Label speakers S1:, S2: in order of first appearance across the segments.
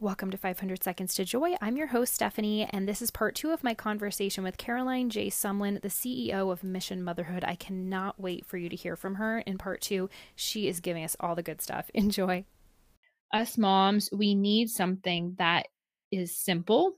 S1: Welcome to 500 Seconds to Joy. I'm your host, Stephanie, and this is part two of my conversation with Caroline J. Sumlin, the CEO of Mission Motherhood. I cannot wait for you to hear from her in part two. She is giving us all the good stuff. Enjoy. Us moms, we need something that is simple,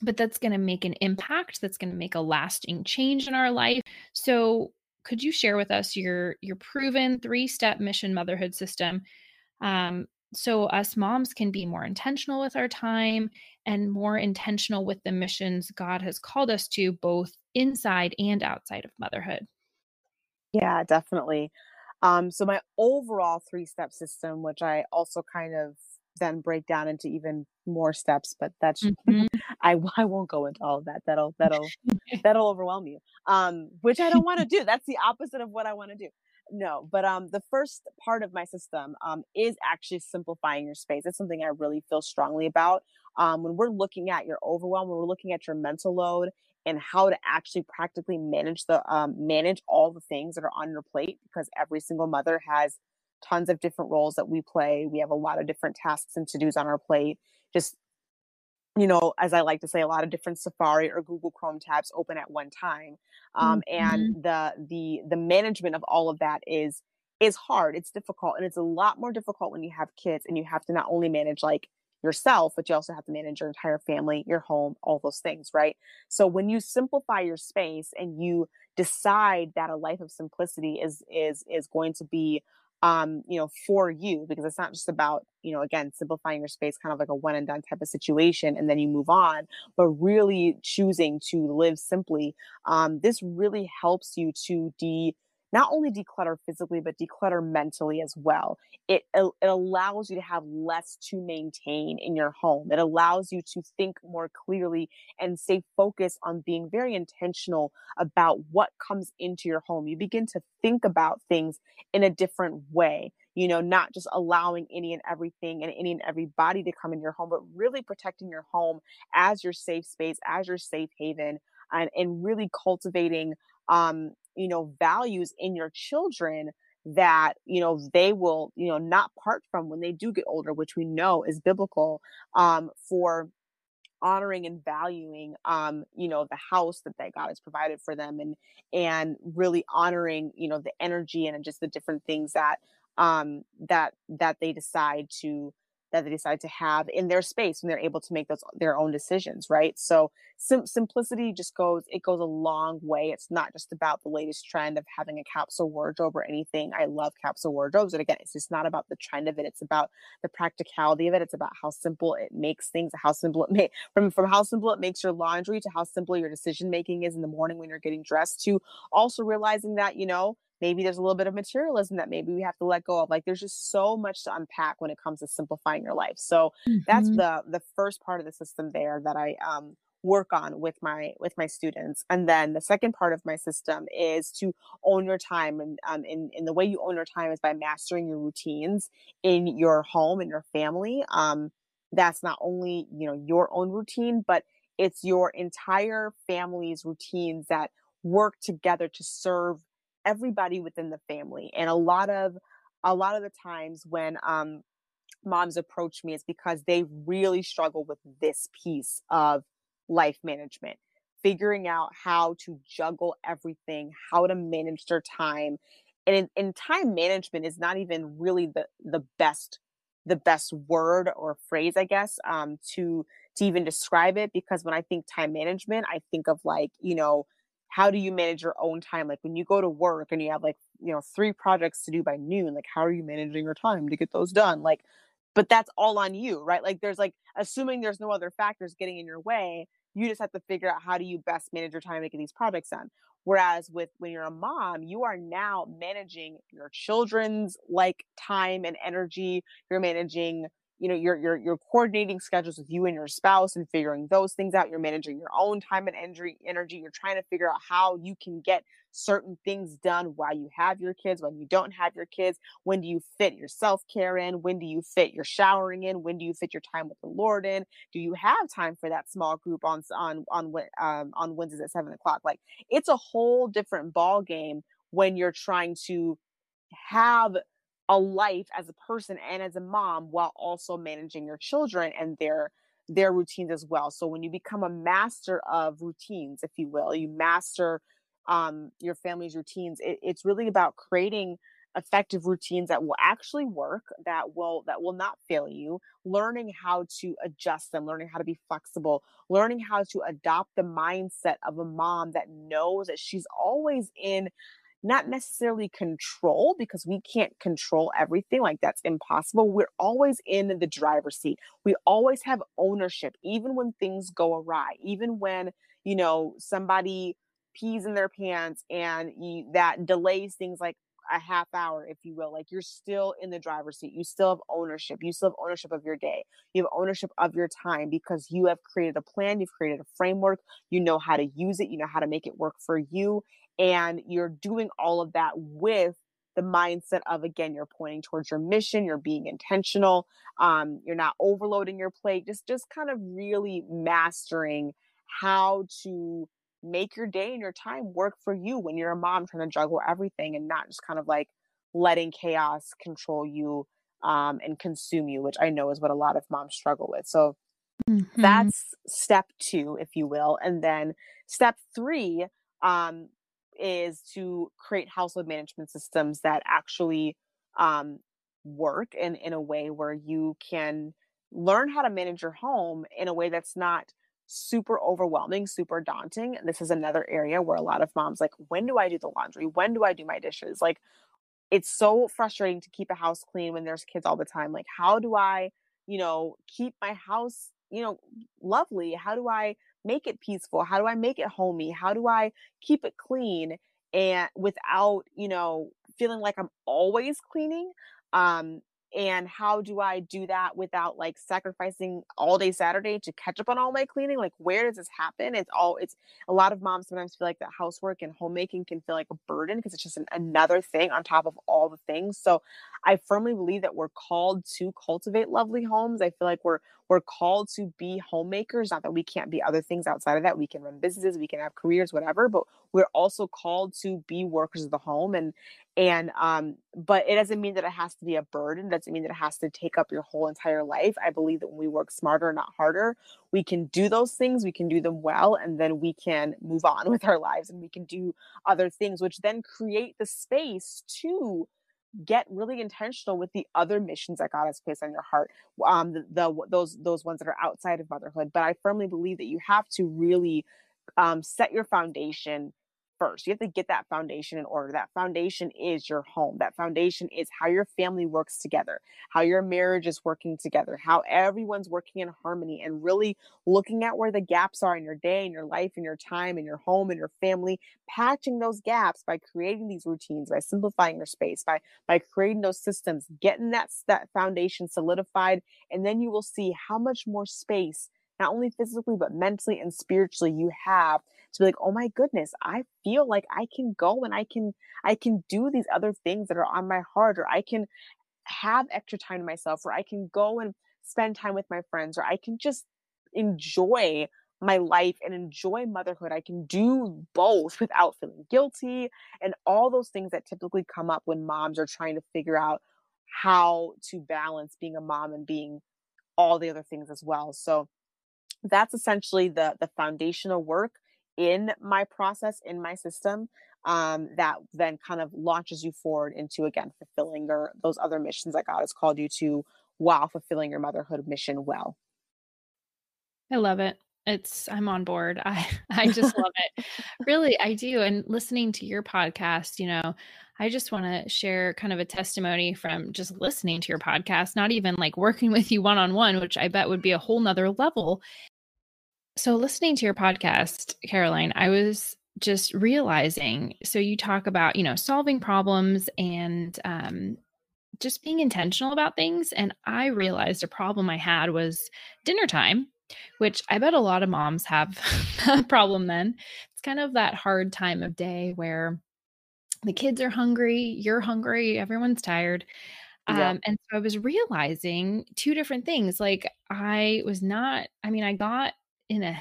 S1: but that's going to make an impact, that's going to make a lasting change in our life. So, could you share with us your your proven three-step mission motherhood system? Um, so us moms can be more intentional with our time and more intentional with the missions God has called us to, both inside and outside of motherhood.
S2: Yeah, definitely. Um, so my overall three step system, which I also kind of then break down into even more steps, but that's mm-hmm. I I won't go into all of that. That'll that'll that'll overwhelm you. Um, which I don't want to do. That's the opposite of what I want to do no but um the first part of my system um is actually simplifying your space it's something i really feel strongly about um when we're looking at your overwhelm when we're looking at your mental load and how to actually practically manage the um manage all the things that are on your plate because every single mother has tons of different roles that we play we have a lot of different tasks and to-dos on our plate just you know, as I like to say, a lot of different Safari or Google Chrome tabs open at one time, um, mm-hmm. and the the the management of all of that is is hard. It's difficult, and it's a lot more difficult when you have kids and you have to not only manage like yourself, but you also have to manage your entire family, your home, all those things, right? So when you simplify your space and you decide that a life of simplicity is is is going to be um, you know, for you, because it's not just about, you know, again, simplifying your space, kind of like a one and done type of situation, and then you move on, but really choosing to live simply. Um, this really helps you to de not only declutter physically but declutter mentally as well. It, it allows you to have less to maintain in your home. It allows you to think more clearly and stay focused on being very intentional about what comes into your home. You begin to think about things in a different way you know not just allowing any and everything and any and everybody to come in your home but really protecting your home as your safe space as your safe haven and, and really cultivating um, you know values in your children that you know they will you know not part from when they do get older which we know is biblical um for honoring and valuing um you know the house that, that god has provided for them and and really honoring you know the energy and just the different things that um that that they decide to that they decide to have in their space when they're able to make those their own decisions right? So sim- simplicity just goes it goes a long way. It's not just about the latest trend of having a capsule wardrobe or anything. I love capsule wardrobes and again it's just not about the trend of it. It's about the practicality of it. It's about how simple it makes things how simple it from from how simple it makes your laundry to how simple your decision making is in the morning when you're getting dressed to also realizing that you know maybe there's a little bit of materialism that maybe we have to let go of like there's just so much to unpack when it comes to simplifying your life. So mm-hmm. that's the the first part of the system there that i um work on with my with my students. And then the second part of my system is to own your time and um in, in the way you own your time is by mastering your routines in your home and your family. Um that's not only you know your own routine but it's your entire family's routines that work together to serve everybody within the family and a lot of a lot of the times when um moms approach me it's because they really struggle with this piece of life management figuring out how to juggle everything how to manage their time and in, in time management is not even really the the best the best word or phrase i guess um to to even describe it because when i think time management i think of like you know how do you manage your own time? Like when you go to work and you have like you know three projects to do by noon like how are you managing your time to get those done? Like but that's all on you right? Like there's like assuming there's no other factors getting in your way you just have to figure out how do you best manage your time to get these projects done. Whereas with when you're a mom you are now managing your children's like time and energy you're managing you know you're you're you're coordinating schedules with you and your spouse and figuring those things out. You're managing your own time and energy energy. You're trying to figure out how you can get certain things done while you have your kids when you don't have your kids. When do you fit your self-care in? When do you fit your showering in? When do you fit your time with the lord in? Do you have time for that small group on on on um, on wednesdays at seven o'clock? Like it's a whole different ball game when you're trying to have a life as a person and as a mom while also managing your children and their their routines as well. So when you become a master of routines, if you will, you master um, your family's routines. It, it's really about creating effective routines that will actually work that will that will not fail you learning how to adjust them learning how to be flexible learning how to adopt the mindset of a mom that knows that she's always in not necessarily control because we can't control everything like that's impossible we're always in the driver's seat we always have ownership even when things go awry even when you know somebody pees in their pants and you, that delays things like a half hour, if you will. Like you're still in the driver's seat. You still have ownership. You still have ownership of your day. You have ownership of your time because you have created a plan. You've created a framework. You know how to use it. You know how to make it work for you. And you're doing all of that with the mindset of again you're pointing towards your mission you're being intentional um, you're not overloading your plate just just kind of really mastering how to make your day and your time work for you when you're a mom trying to juggle everything and not just kind of like letting chaos control you um, and consume you, which I know is what a lot of moms struggle with. So mm-hmm. that's step two, if you will. And then step three um, is to create household management systems that actually um, work in, in a way where you can learn how to manage your home in a way that's not super overwhelming, super daunting. And this is another area where a lot of moms like, when do I do the laundry? When do I do my dishes? Like, it's so frustrating to keep a house clean when there's kids all the time. Like, how do I, you know, keep my house, you know, lovely? How do I make it peaceful? How do I make it homey? How do I keep it clean and without, you know, feeling like I'm always cleaning? Um, and how do i do that without like sacrificing all day saturday to catch up on all my cleaning like where does this happen it's all it's a lot of moms sometimes feel like that housework and homemaking can feel like a burden because it's just an, another thing on top of all the things so i firmly believe that we're called to cultivate lovely homes i feel like we're we're called to be homemakers not that we can't be other things outside of that. We can run businesses we can have careers whatever but we're also called to be workers of the home and and um but it doesn't mean that it has to be a burden. It doesn't mean that it has to take up your whole entire life. I believe that when we work smarter not harder we can do those things we can do them well and then we can move on with our lives and we can do other things which then create the space to get really intentional with the other missions that God has placed on your heart. Um, the, the those those ones that are outside of motherhood. But I firmly believe that you have to really um, set your foundation first. You have to get that foundation in order. That foundation is your home. That foundation is how your family works together, how your marriage is working together, how everyone's working in harmony, and really looking at where the gaps are in your day, in your life, in your time, in your home, in your family, patching those gaps by creating these routines, by simplifying your space, by by creating those systems, getting that that foundation solidified, and then you will see how much more space not only physically but mentally and spiritually you have to be like oh my goodness i feel like i can go and i can i can do these other things that are on my heart or i can have extra time to myself or i can go and spend time with my friends or i can just enjoy my life and enjoy motherhood. I can do both without feeling guilty and all those things that typically come up when moms are trying to figure out how to balance being a mom and being all the other things as well. So that's essentially the the foundational work in my process in my system um, that then kind of launches you forward into again fulfilling your those other missions that god has called you to while fulfilling your motherhood mission well.
S1: I love it. It's i'm on board. I i just love it. Really i do and listening to your podcast you know i just want to share kind of a testimony from just listening to your podcast not even like working with you one-on-one which i bet would be a whole nother level so, listening to your podcast, Caroline, I was just realizing so you talk about, you know, solving problems and um, just being intentional about things. And I realized a problem I had was dinner time, which I bet a lot of moms have a problem then. It's kind of that hard time of day where the kids are hungry, you're hungry, everyone's tired. Yeah. Um, and so I was realizing two different things. Like, I was not, I mean, I got in a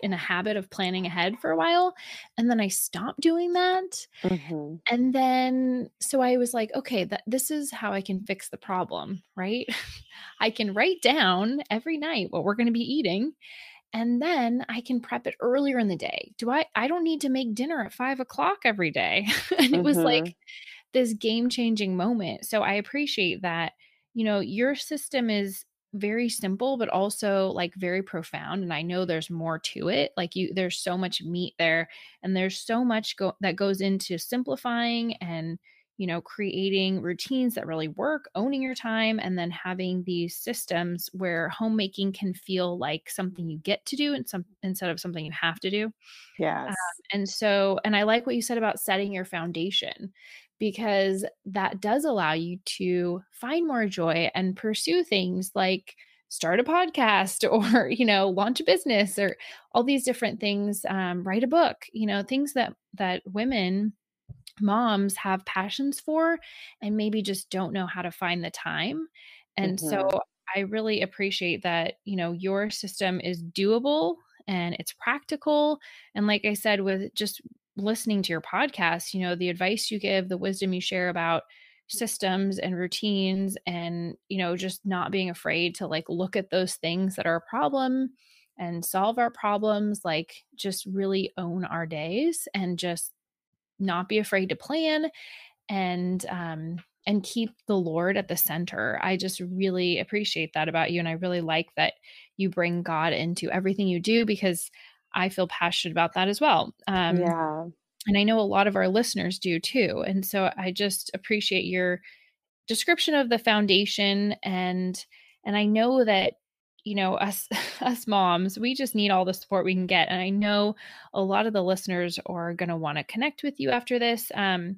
S1: in a habit of planning ahead for a while and then I stopped doing that. Mm-hmm. And then so I was like, okay, that this is how I can fix the problem, right? I can write down every night what we're going to be eating and then I can prep it earlier in the day. Do I? I don't need to make dinner at five o'clock every day. and it mm-hmm. was like mm-hmm. this game changing moment. So I appreciate that. You know, your system is very simple but also like very profound and i know there's more to it like you there's so much meat there and there's so much go- that goes into simplifying and you know, creating routines that really work, owning your time, and then having these systems where homemaking can feel like something you get to do and some instead of something you have to do. Um,
S2: yes. Um,
S1: and so, and I like what you said about setting your foundation because that does allow you to find more joy and pursue things like start a podcast or you know launch a business or all these different things um, write a book you know things that that women moms have passions for and maybe just don't know how to find the time. And mm-hmm. so I really appreciate that, you know, your system is doable and it's practical. And like I said, with just listening to your podcast, you know, the advice you give, the wisdom you share about systems and routines and, you know, just not being afraid to like look at those things that are a problem and solve our problems, like just really own our days and just not be afraid to plan and um and keep the lord at the center. I just really appreciate that about you and i really like that you bring god into everything you do because i feel passionate about that as well
S2: um yeah.
S1: and i know a lot of our listeners do too and so i just appreciate your description of the foundation and and i know that you know us us moms we just need all the support we can get and i know a lot of the listeners are going to want to connect with you after this um,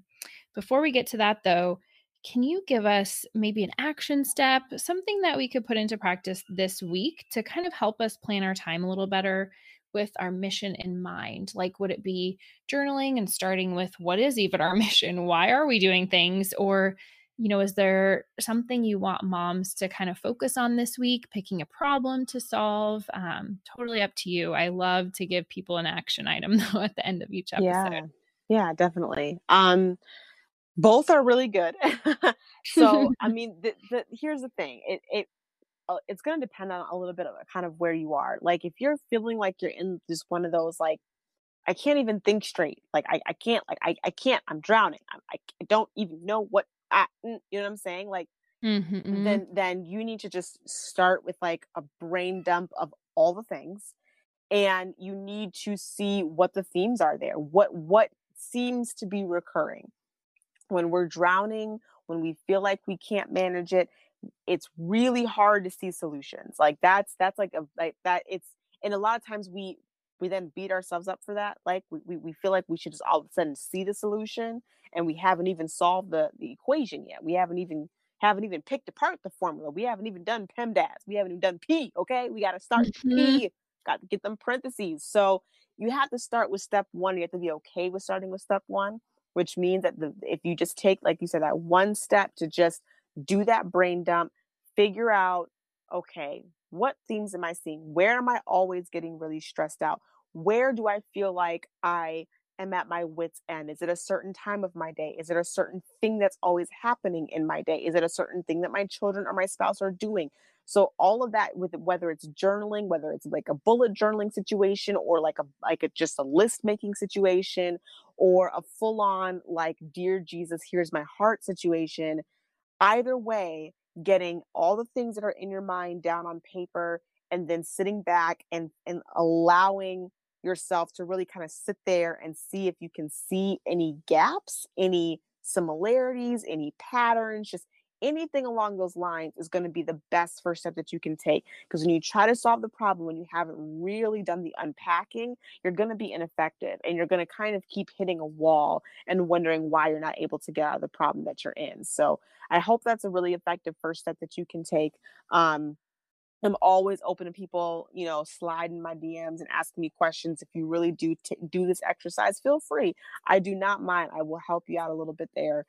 S1: before we get to that though can you give us maybe an action step something that we could put into practice this week to kind of help us plan our time a little better with our mission in mind? Like would it be journaling and starting with what is even our mission? Why are we doing things? Or you know, is there something you want moms to kind of focus on this week, picking a problem to solve? Um, totally up to you. I love to give people an action item though at the end of each episode.
S2: Yeah, yeah definitely. Um, both are really good. so, I mean, the, the, here's the thing. It, it, uh, it's going to depend on a little bit of kind of where you are. Like if you're feeling like you're in just one of those like I can't even think straight. Like I, I can't like I, I can't. I'm drowning. I, I don't even know what I, you know what I'm saying? Like, mm-hmm, mm-hmm. then then you need to just start with like a brain dump of all the things, and you need to see what the themes are there. What what seems to be recurring when we're drowning, when we feel like we can't manage it. It's really hard to see solutions. Like that's that's like a like that. It's and a lot of times we we then beat ourselves up for that. Like we, we, we feel like we should just all of a sudden see the solution and we haven't even solved the, the equation yet. We haven't even haven't even picked apart the formula. We haven't even done PEMDAS. We haven't even done P. Okay. We got to start mm-hmm. P. Got to get them parentheses. So you have to start with step one. You have to be okay with starting with step one, which means that the, if you just take, like you said, that one step to just do that brain dump, figure out, okay, what themes am I seeing? Where am I always getting really stressed out? Where do I feel like I am at my wits end? Is it a certain time of my day? Is it a certain thing that's always happening in my day? Is it a certain thing that my children or my spouse are doing? So all of that with whether it's journaling, whether it's like a bullet journaling situation or like a like a just a list making situation or a full on like dear Jesus, here's my heart situation, either way, getting all the things that are in your mind down on paper and then sitting back and and allowing yourself to really kind of sit there and see if you can see any gaps, any similarities, any patterns, just anything along those lines is going to be the best first step that you can take. Because when you try to solve the problem, when you haven't really done the unpacking, you're going to be ineffective and you're going to kind of keep hitting a wall and wondering why you're not able to get out of the problem that you're in. So I hope that's a really effective first step that you can take. Um, I'm always open to people, you know, sliding my DMs and asking me questions. If you really do t- do this exercise, feel free. I do not mind. I will help you out a little bit there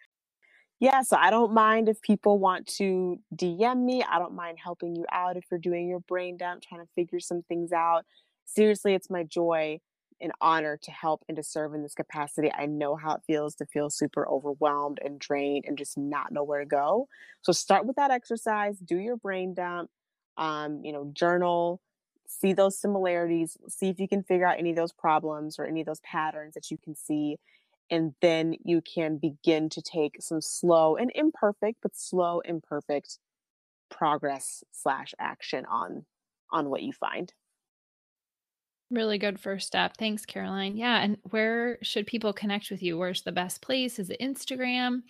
S2: yeah, so I don't mind if people want to DM me. I don't mind helping you out if you're doing your brain dump, trying to figure some things out. seriously, it's my joy and honor to help and to serve in this capacity. I know how it feels to feel super overwhelmed and drained and just not know where to go. So start with that exercise, do your brain dump, um, you know, journal, see those similarities, see if you can figure out any of those problems or any of those patterns that you can see. And then you can begin to take some slow and imperfect, but slow, imperfect progress slash action on on what you find.
S1: Really good first step. Thanks, Caroline. Yeah. And where should people connect with you? Where's the best place? Is it Instagram?
S2: Um,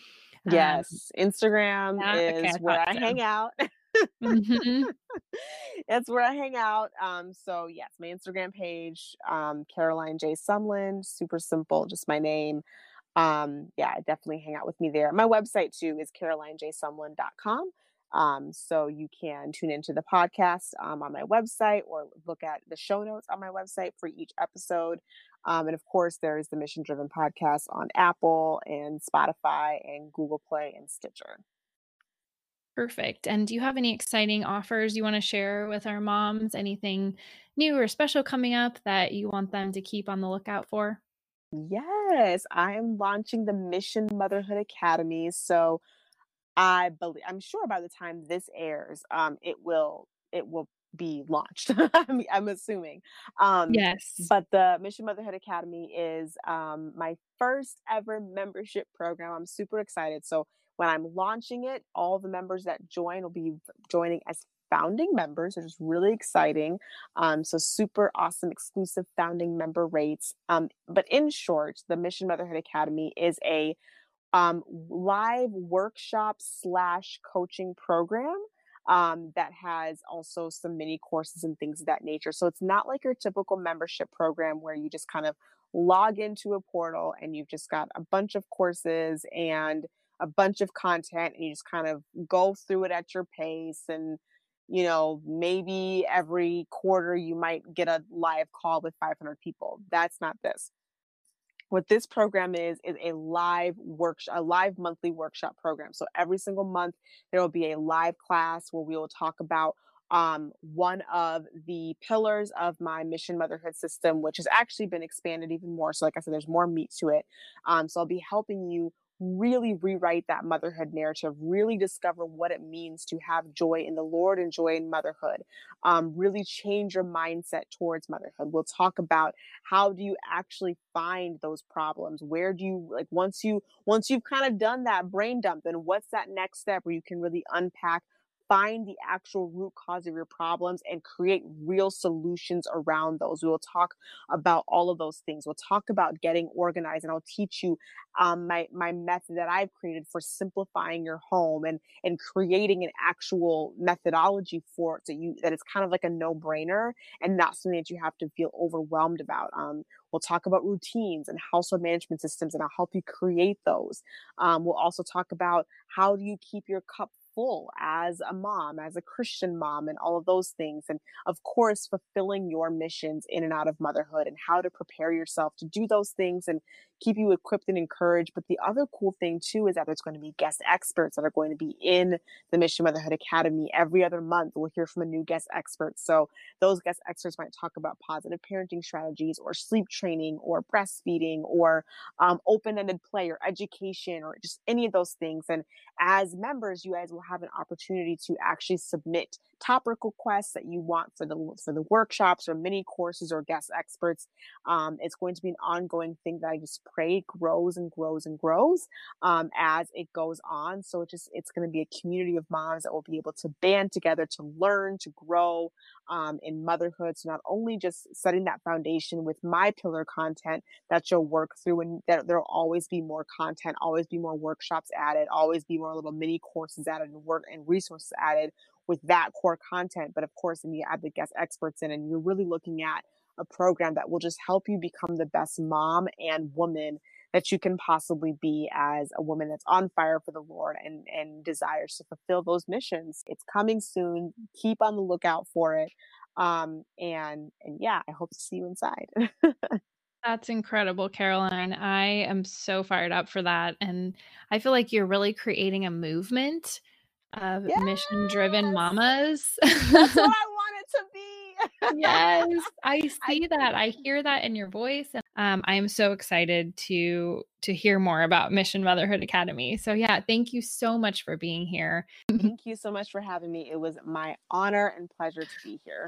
S2: yes, um, Instagram yeah, is okay, where I so. hang out. mm-hmm. That's where I hang out. Um, so yes, my Instagram page, um, Caroline J. Sumlin, super simple, just my name. Um, yeah, definitely hang out with me there. My website too is carolinejsumlin.com. Um, so you can tune into the podcast um, on my website or look at the show notes on my website for each episode. Um, and of course, there is the Mission Driven podcast on Apple and Spotify and Google Play and Stitcher.
S1: Perfect. And do you have any exciting offers you want to share with our moms? Anything new or special coming up that you want them to keep on the lookout for?
S2: Yes, I am launching the Mission Motherhood Academy. So I believe I'm sure by the time this airs, um, it will it will be launched. I'm, I'm assuming. Um,
S1: yes.
S2: But the Mission Motherhood Academy is um, my first ever membership program. I'm super excited. So when I'm launching it, all the members that join will be joining as founding members, which is really exciting. Um, so super awesome exclusive founding member rates. Um, but in short, the Mission Motherhood Academy is a um, live workshop slash coaching program um, that has also some mini courses and things of that nature. So it's not like your typical membership program where you just kind of log into a portal and you've just got a bunch of courses and a bunch of content and you just kind of go through it at your pace and you know maybe every quarter you might get a live call with 500 people. That's not this. What this program is is a live workshop a live monthly workshop program. So every single month there will be a live class where we will talk about um, one of the pillars of my mission motherhood system which has actually been expanded even more. So like i said there's more meat to it. Um, so i'll be helping you really rewrite that motherhood narrative, really discover what it means to have joy in the Lord and joy in motherhood. Um, really change your mindset towards motherhood. We'll talk about how do you actually find those problems? Where do you like once you once you've kind of done that brain dump, then what's that next step where you can really unpack find the actual root cause of your problems and create real solutions around those. We will talk about all of those things. We'll talk about getting organized and I'll teach you um, my, my method that I've created for simplifying your home and, and creating an actual methodology for it. So you, that it's kind of like a no brainer and not something that you have to feel overwhelmed about. Um, We'll talk about routines and household management systems, and I'll help you create those. Um, we'll also talk about how do you keep your cup full as a mom, as a Christian mom, and all of those things. And of course, fulfilling your missions in and out of motherhood and how to prepare yourself to do those things and keep you equipped and encouraged. But the other cool thing, too, is that there's going to be guest experts that are going to be in the Mission Motherhood Academy every other month. We'll hear from a new guest expert. So those guest experts might talk about positive parenting strategies or sleep training or breastfeeding or um, open ended play or education or just any of those things. And as members, you guys will have an opportunity to actually submit topic requests that you want for the for the workshops or mini courses or guest experts. Um, it's going to be an ongoing thing that I just pray grows and grows and grows um, as it goes on. So it just it's going to be a community of moms that will be able to band together to learn, to grow um, in motherhood. So not only just setting that foundation with my pillar content that you'll work through, and there there'll always be more content, always be more workshops added, always be more little mini courses added and work and resources added with that core content. But of course, then you add the guest experts in, and you're really looking at a program that will just help you become the best mom and woman that you can possibly be as a woman that's on fire for the Lord and, and desires to fulfill those missions. It's coming soon. Keep on the lookout for it. Um, and, and yeah, I hope to see you inside.
S1: That's incredible, Caroline. I am so fired up for that. And I feel like you're really creating a movement of yes! mission driven mamas.
S2: That's what I want it to be.
S1: yes, I see I, that. I hear that in your voice. And um, I am so excited to to hear more about Mission Motherhood Academy. So yeah, thank you so much for being here.
S2: thank you so much for having me. It was my honor and pleasure to be here.